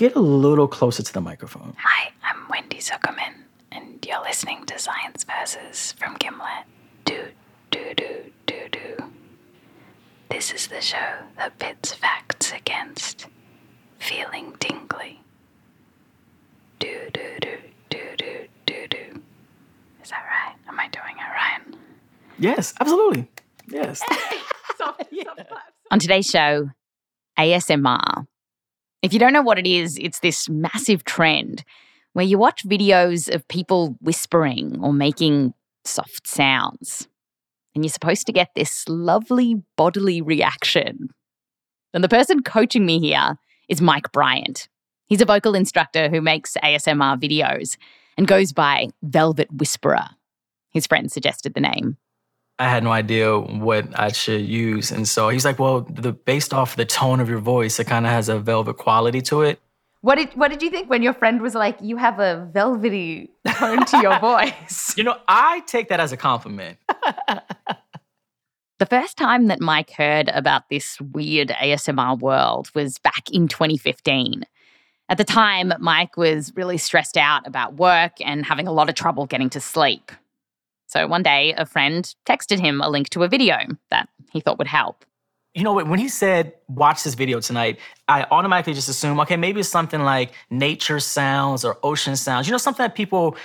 Get a little closer to the microphone. Hi, I'm Wendy Zukerman, and you're listening to Science Versus from Gimlet. Do, do, do, do, do. This is the show that pits facts against feeling tingly. Do, do, do, do, do, do, do. Is that right? Am I doing it right? Yes, absolutely. Yes. On today's show, ASMR. If you don't know what it is, it's this massive trend where you watch videos of people whispering or making soft sounds. And you're supposed to get this lovely bodily reaction. And the person coaching me here is Mike Bryant. He's a vocal instructor who makes ASMR videos and goes by Velvet Whisperer. His friend suggested the name. I had no idea what I should use. And so he's like, well, the based off the tone of your voice, it kind of has a velvet quality to it. What did what did you think when your friend was like, "You have a velvety tone to your voice"? You know, I take that as a compliment. the first time that Mike heard about this weird ASMR world was back in 2015. At the time, Mike was really stressed out about work and having a lot of trouble getting to sleep. So one day, a friend texted him a link to a video that he thought would help. You know, when he said, watch this video tonight, I automatically just assume, okay, maybe it's something like nature sounds or ocean sounds. You know, something that people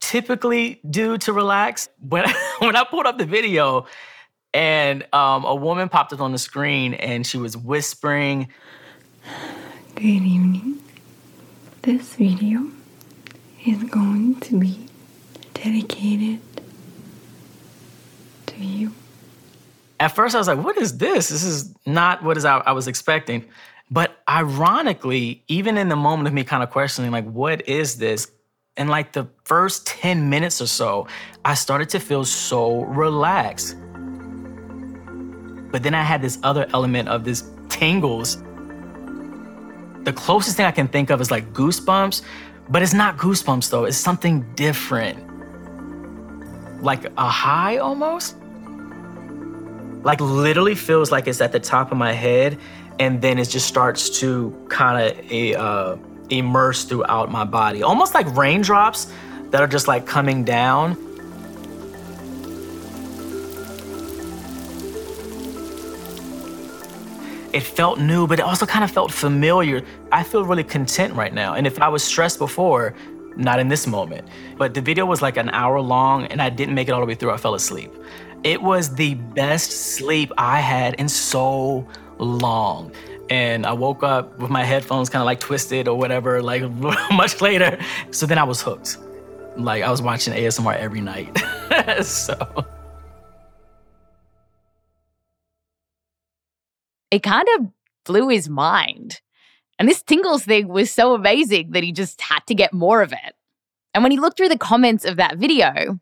typically do to relax. When, when I pulled up the video and um, a woman popped up on the screen and she was whispering, Good evening. This video is going to be dedicated to you. At first, I was like, what is this? This is not what is I, I was expecting. But ironically, even in the moment of me kind of questioning, like, what is this? In like the first 10 minutes or so, I started to feel so relaxed. But then I had this other element of this tingles. The closest thing I can think of is like goosebumps, but it's not goosebumps though, it's something different. Like a high almost like literally feels like it's at the top of my head and then it just starts to kind of uh, immerse throughout my body. Almost like raindrops that are just like coming down. It felt new but it also kind of felt familiar. I feel really content right now and if i was stressed before not in this moment. But the video was like an hour long and i didn't make it all the way through. I fell asleep it was the best sleep I had in so long. And I woke up with my headphones kind of like twisted or whatever, like much later. So then I was hooked. Like I was watching ASMR every night. so. It kind of blew his mind. And this tingles thing was so amazing that he just had to get more of it. And when he looked through the comments of that video,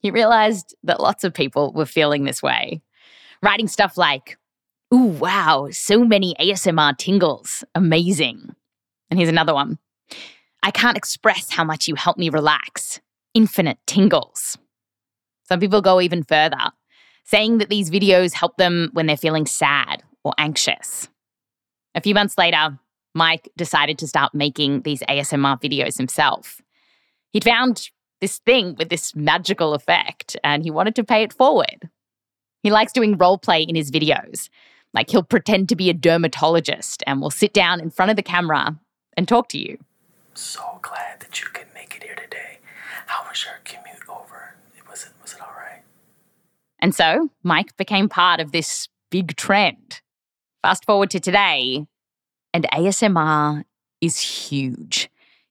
he realized that lots of people were feeling this way, writing stuff like, Ooh, wow, so many ASMR tingles. Amazing. And here's another one I can't express how much you help me relax. Infinite tingles. Some people go even further, saying that these videos help them when they're feeling sad or anxious. A few months later, Mike decided to start making these ASMR videos himself. He'd found this thing with this magical effect and he wanted to pay it forward. He likes doing role play in his videos. Like he'll pretend to be a dermatologist and will sit down in front of the camera and talk to you. So glad that you could make it here today. How was your commute over? It Was it was it all right? And so Mike became part of this big trend. Fast forward to today, and ASMR is huge.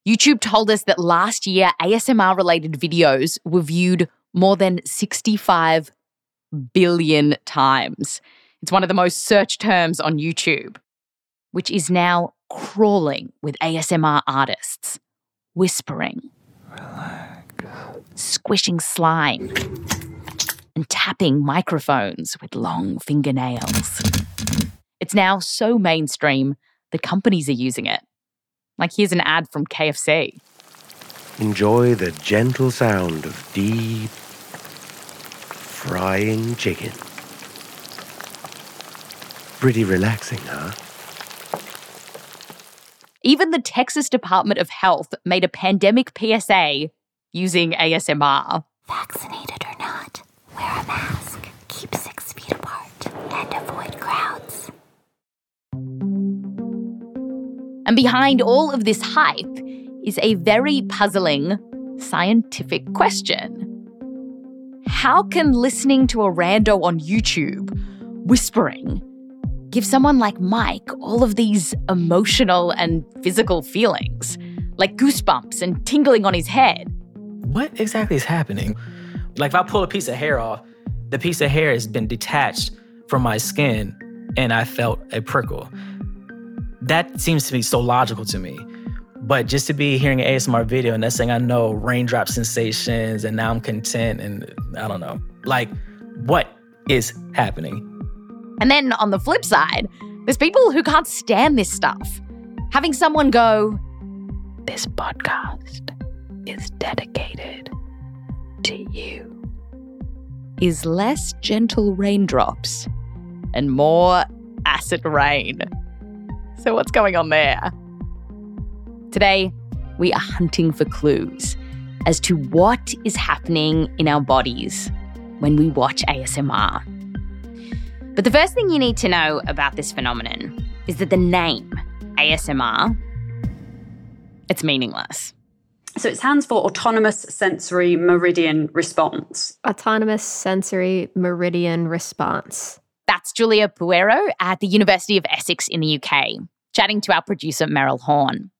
YouTube told us that last year, ASMR related videos were viewed more than 65 billion times. It's one of the most searched terms on YouTube, which is now crawling with ASMR artists, whispering, squishing slime, and tapping microphones with long fingernails. It's now so mainstream that companies are using it. Like here's an ad from KFC. Enjoy the gentle sound of deep frying chicken. Pretty relaxing, huh? Even the Texas Department of Health made a pandemic PSA using ASMR. Vaccinated or not, wear a mask, And behind all of this hype is a very puzzling scientific question. How can listening to a rando on YouTube whispering give someone like Mike all of these emotional and physical feelings, like goosebumps and tingling on his head? What exactly is happening? Like if I pull a piece of hair off, the piece of hair has been detached from my skin and I felt a prickle. That seems to be so logical to me. But just to be hearing an ASMR video and that's saying I know raindrop sensations and now I'm content and I don't know. Like, what is happening? And then on the flip side, there's people who can't stand this stuff. Having someone go, This podcast is dedicated to you, is less gentle raindrops and more acid rain. So, what's going on there? Today, we are hunting for clues as to what is happening in our bodies when we watch ASMR. But the first thing you need to know about this phenomenon is that the name ASMR it's meaningless. So it stands for Autonomous Sensory Meridian Response. Autonomous Sensory Meridian Response. That's Giulia Poerio at the University of Essex in the UK, chatting to our producer Meryl Horn.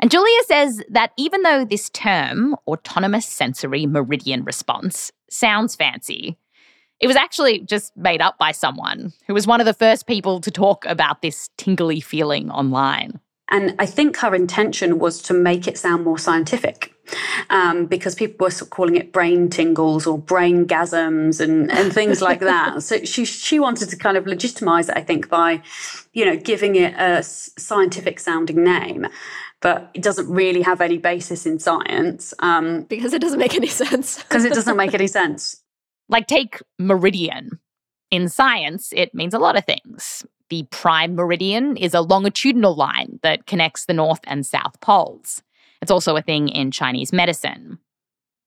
And Giulia says that even though this term, autonomous sensory meridian response, sounds fancy, it was actually just made up by someone who was one of the first people to talk about this tingly feeling online. And I think her intention was to make it sound more scientific. Um, because people were sort of calling it brain tingles or brain gasms and, and things like that. So she she wanted to kind of legitimize it, I think, by you know giving it a scientific sounding name but it doesn't really have any basis in science. Um, because it doesn't make any sense. Because it doesn't make any sense. Like, take meridian. In science, it means a lot of things. The prime meridian is a longitudinal line that connects the North and South poles. It's also a thing in Chinese medicine.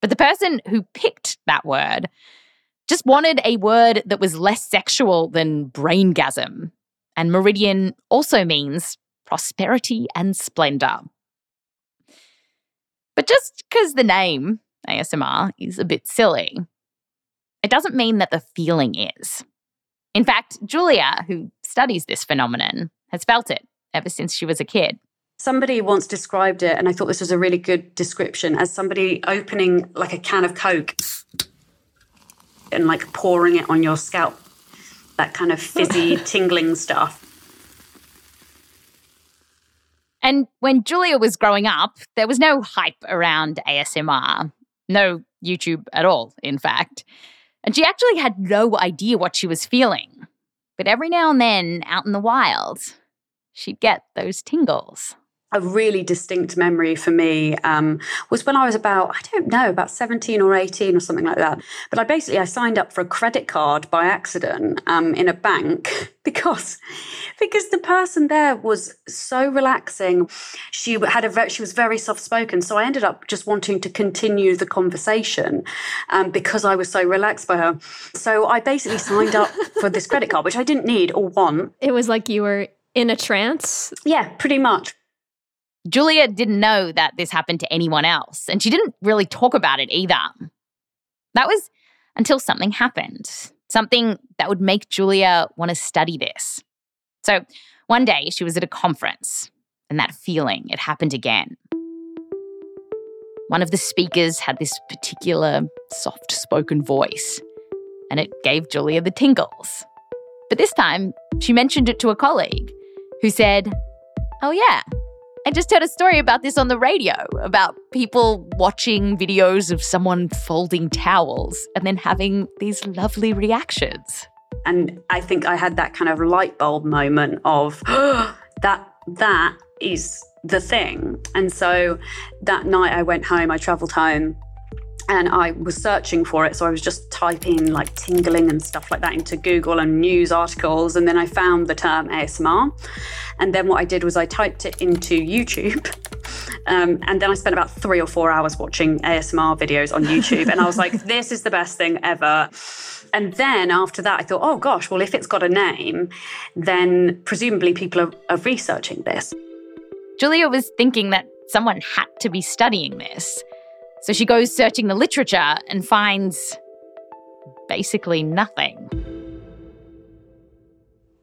But the person who picked that word just wanted a word that was less sexual than braingasm. And meridian also means prosperity and splendor. But just because the name ASMR is a bit silly, it doesn't mean that the feeling is. In fact, Giulia, who studies this phenomenon, has felt it ever since she was a kid. Somebody once described it, and I thought this was a really good description, as somebody opening like a can of Coke and like pouring it on your scalp. That kind of fizzy, tingling stuff. And when Giulia was growing up, there was no hype around ASMR, no YouTube at all, in fact. And she actually had no idea what she was feeling. But every now and then, out in the wild, she'd get those tingles a really distinct memory for me um, was when I was about I don't know about seventeen or eighteen or something like that. But I basically I signed up for a credit card by accident um, in a bank because because the person there was so relaxing. She had a very, she was very soft spoken, so I ended up just wanting to continue the conversation um, because I was so relaxed by her. So I basically signed up for this credit card, which I didn't need or want. It was like you were in a trance. Yeah, pretty much. Giulia didn't know that this happened to anyone else, and she didn't really talk about it either. That was until something happened, something that would make Giulia want to study this. So one day she was at a conference, and that feeling, it happened again. One of the speakers had this particular soft spoken voice, and it gave Giulia the tingles. But this time, she mentioned it to a colleague who said, Oh, yeah. I just heard a story about this on the radio about people watching videos of someone folding towels and then having these lovely reactions. And I think I had that kind of light bulb moment of that that is the thing. And so that night I went home, I traveled home and I was searching for it. So I was just typing like tingling and stuff like that into Google and news articles. And then I found the term ASMR. And then what I did was I typed it into YouTube. Um, and then I spent about three or four hours watching ASMR videos on YouTube. And I was like, this is the best thing ever. And then after that, I thought, oh gosh, well, if it's got a name, then presumably people are, are researching this. Giulia was thinking that someone had to be studying this. So she goes searching the literature and finds basically nothing.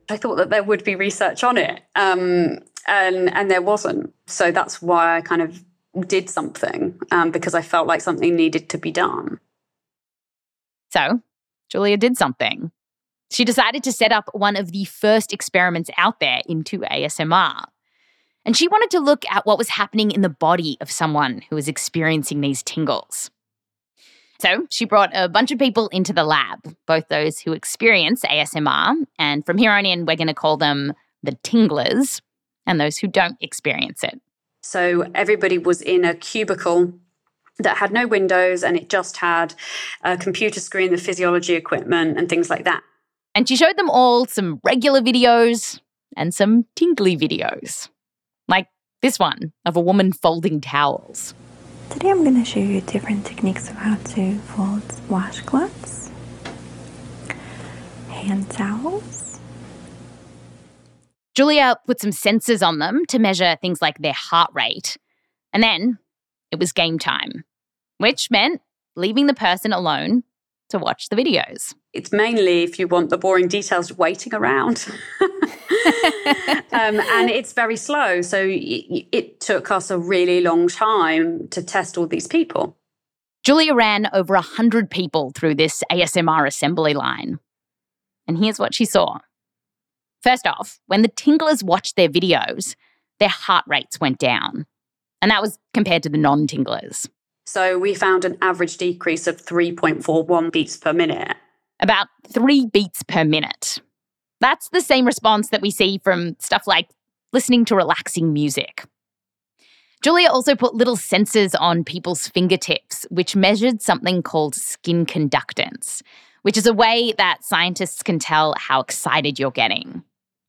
I thought that there would be research on it, um, and and there wasn't. So that's why I kind of did something um, because I felt like something needed to be done. So Giulia did something. She decided to set up one of the first experiments out there into ASMR. And she wanted to look at what was happening in the body of someone who was experiencing these tingles. So she brought a bunch of people into the lab, both those who experience ASMR, and from here on in, we're going to call them the tinglers, and those who don't experience it. So everybody was in a cubicle that had no windows and it just had a computer screen, the physiology equipment, and things like that. And she showed them all some regular videos and some tingly videos, this one of a woman folding towels. Today I'm going to show you different techniques of how to fold washcloths, hand towels. Giulia put some sensors on them to measure things like their heart rate. And then it was game time, which meant leaving the person alone to watch the videos. It's mainly, if you want the boring details, waiting around. um, and it's very slow. So it, it took us a really long time to test all these people. Giulia ran over 100 people through this ASMR assembly line. And here's what she saw. First off, when the tinglers watched their videos, their heart rates went down. And that was compared to the non tinglers. So we found an average decrease of 3.41 beats per minute. About three beats per minute. That's the same response that we see from stuff like listening to relaxing music. Giulia also put little sensors on people's fingertips, which measured something called skin conductance, which is a way that scientists can tell how excited you're getting.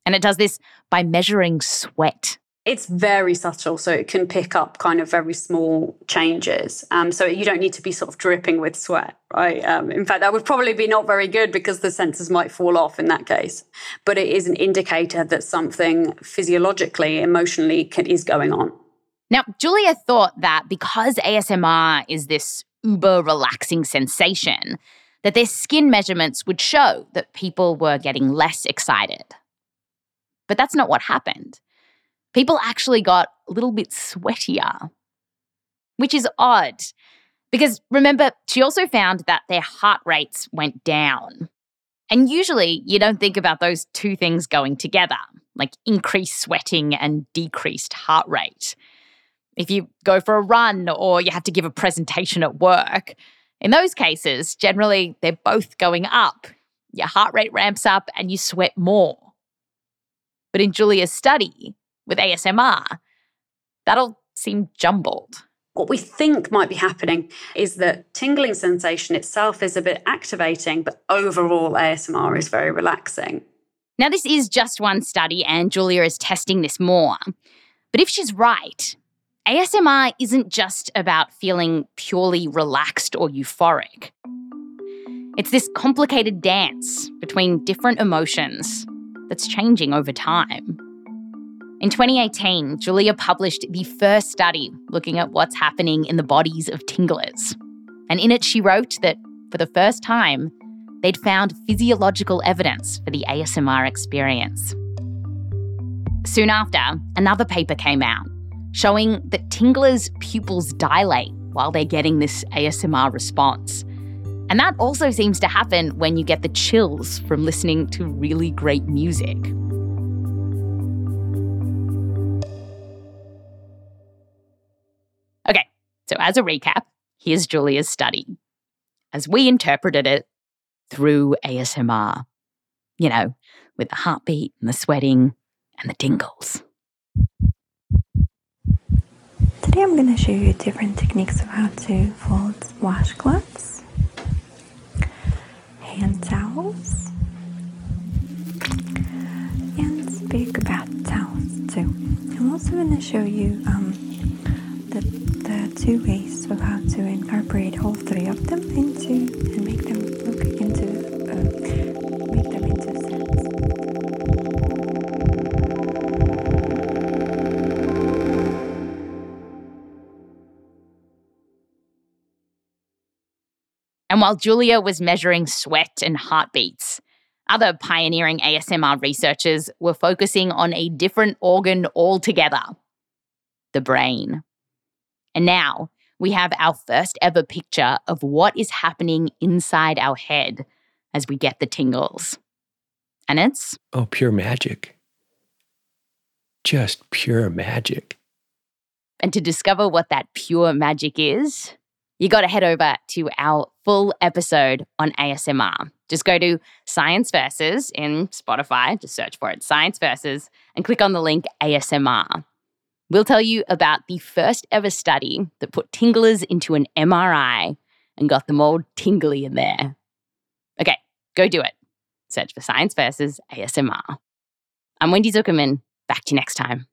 And it does this by measuring sweat. It's very subtle, so it can pick up kind of very small changes. Um, so you don't need to be sort of dripping with sweat, right? Um, in fact, that would probably be not very good because the sensors might fall off in that case. But it is an indicator that something physiologically, emotionally can, is going on. Now, Giulia thought that because ASMR is this uber relaxing sensation, that their skin measurements would show that people were getting less excited. But that's not what happened people actually got a little bit sweatier, which is odd. Because remember, she also found that their heart rates went down. And usually you don't think about those two things going together, like increased sweating and decreased heart rate. If you go for a run or you have to give a presentation at work, in those cases, generally they're both going up. Your heart rate ramps up and you sweat more. But in Giulia's study, with ASMR, that'll seem jumbled. What we think might be happening is that tingling sensation itself is a bit activating, but overall ASMR is very relaxing. Now, this is just one study, and Giulia is testing this more. But if she's right, ASMR isn't just about feeling purely relaxed or euphoric. It's this complicated dance between different emotions that's changing over time. In 2018, Giulia published the first study looking at what's happening in the bodies of tinglers. And in it, she wrote that for the first time, they'd found physiological evidence for the ASMR experience. Soon after, another paper came out showing that tinglers' pupils dilate while they're getting this ASMR response. And that also seems to happen when you get the chills from listening to really great music. So, as a recap, here's Giulia's study as we interpreted it through ASMR. You know, with the heartbeat and the sweating and the tingles. Today I'm going to show you different techniques of how to fold washcloths, hand towels, and speak bath towels too. I'm also going to show you um, two ways of how to incorporate all three of them into and make them look into uh, make them into sense. And while Giulia was measuring sweat and heartbeats, other pioneering ASMR researchers were focusing on a different organ altogether the brain. And now we have our first ever picture of what is happening inside our head as we get the tingles. And it's Oh, pure magic. Just pure magic. And to discover what that pure magic is, you got to head over to our full episode on ASMR. Just go to Science Versus in Spotify, just search for it, Science Versus, and click on the link ASMR. We'll tell you about the first ever study that put tinglers into an MRI and got them all tingly in there. Okay, go do it. Search for Science Versus ASMR. I'm Wendy Zukerman. Back to you next time.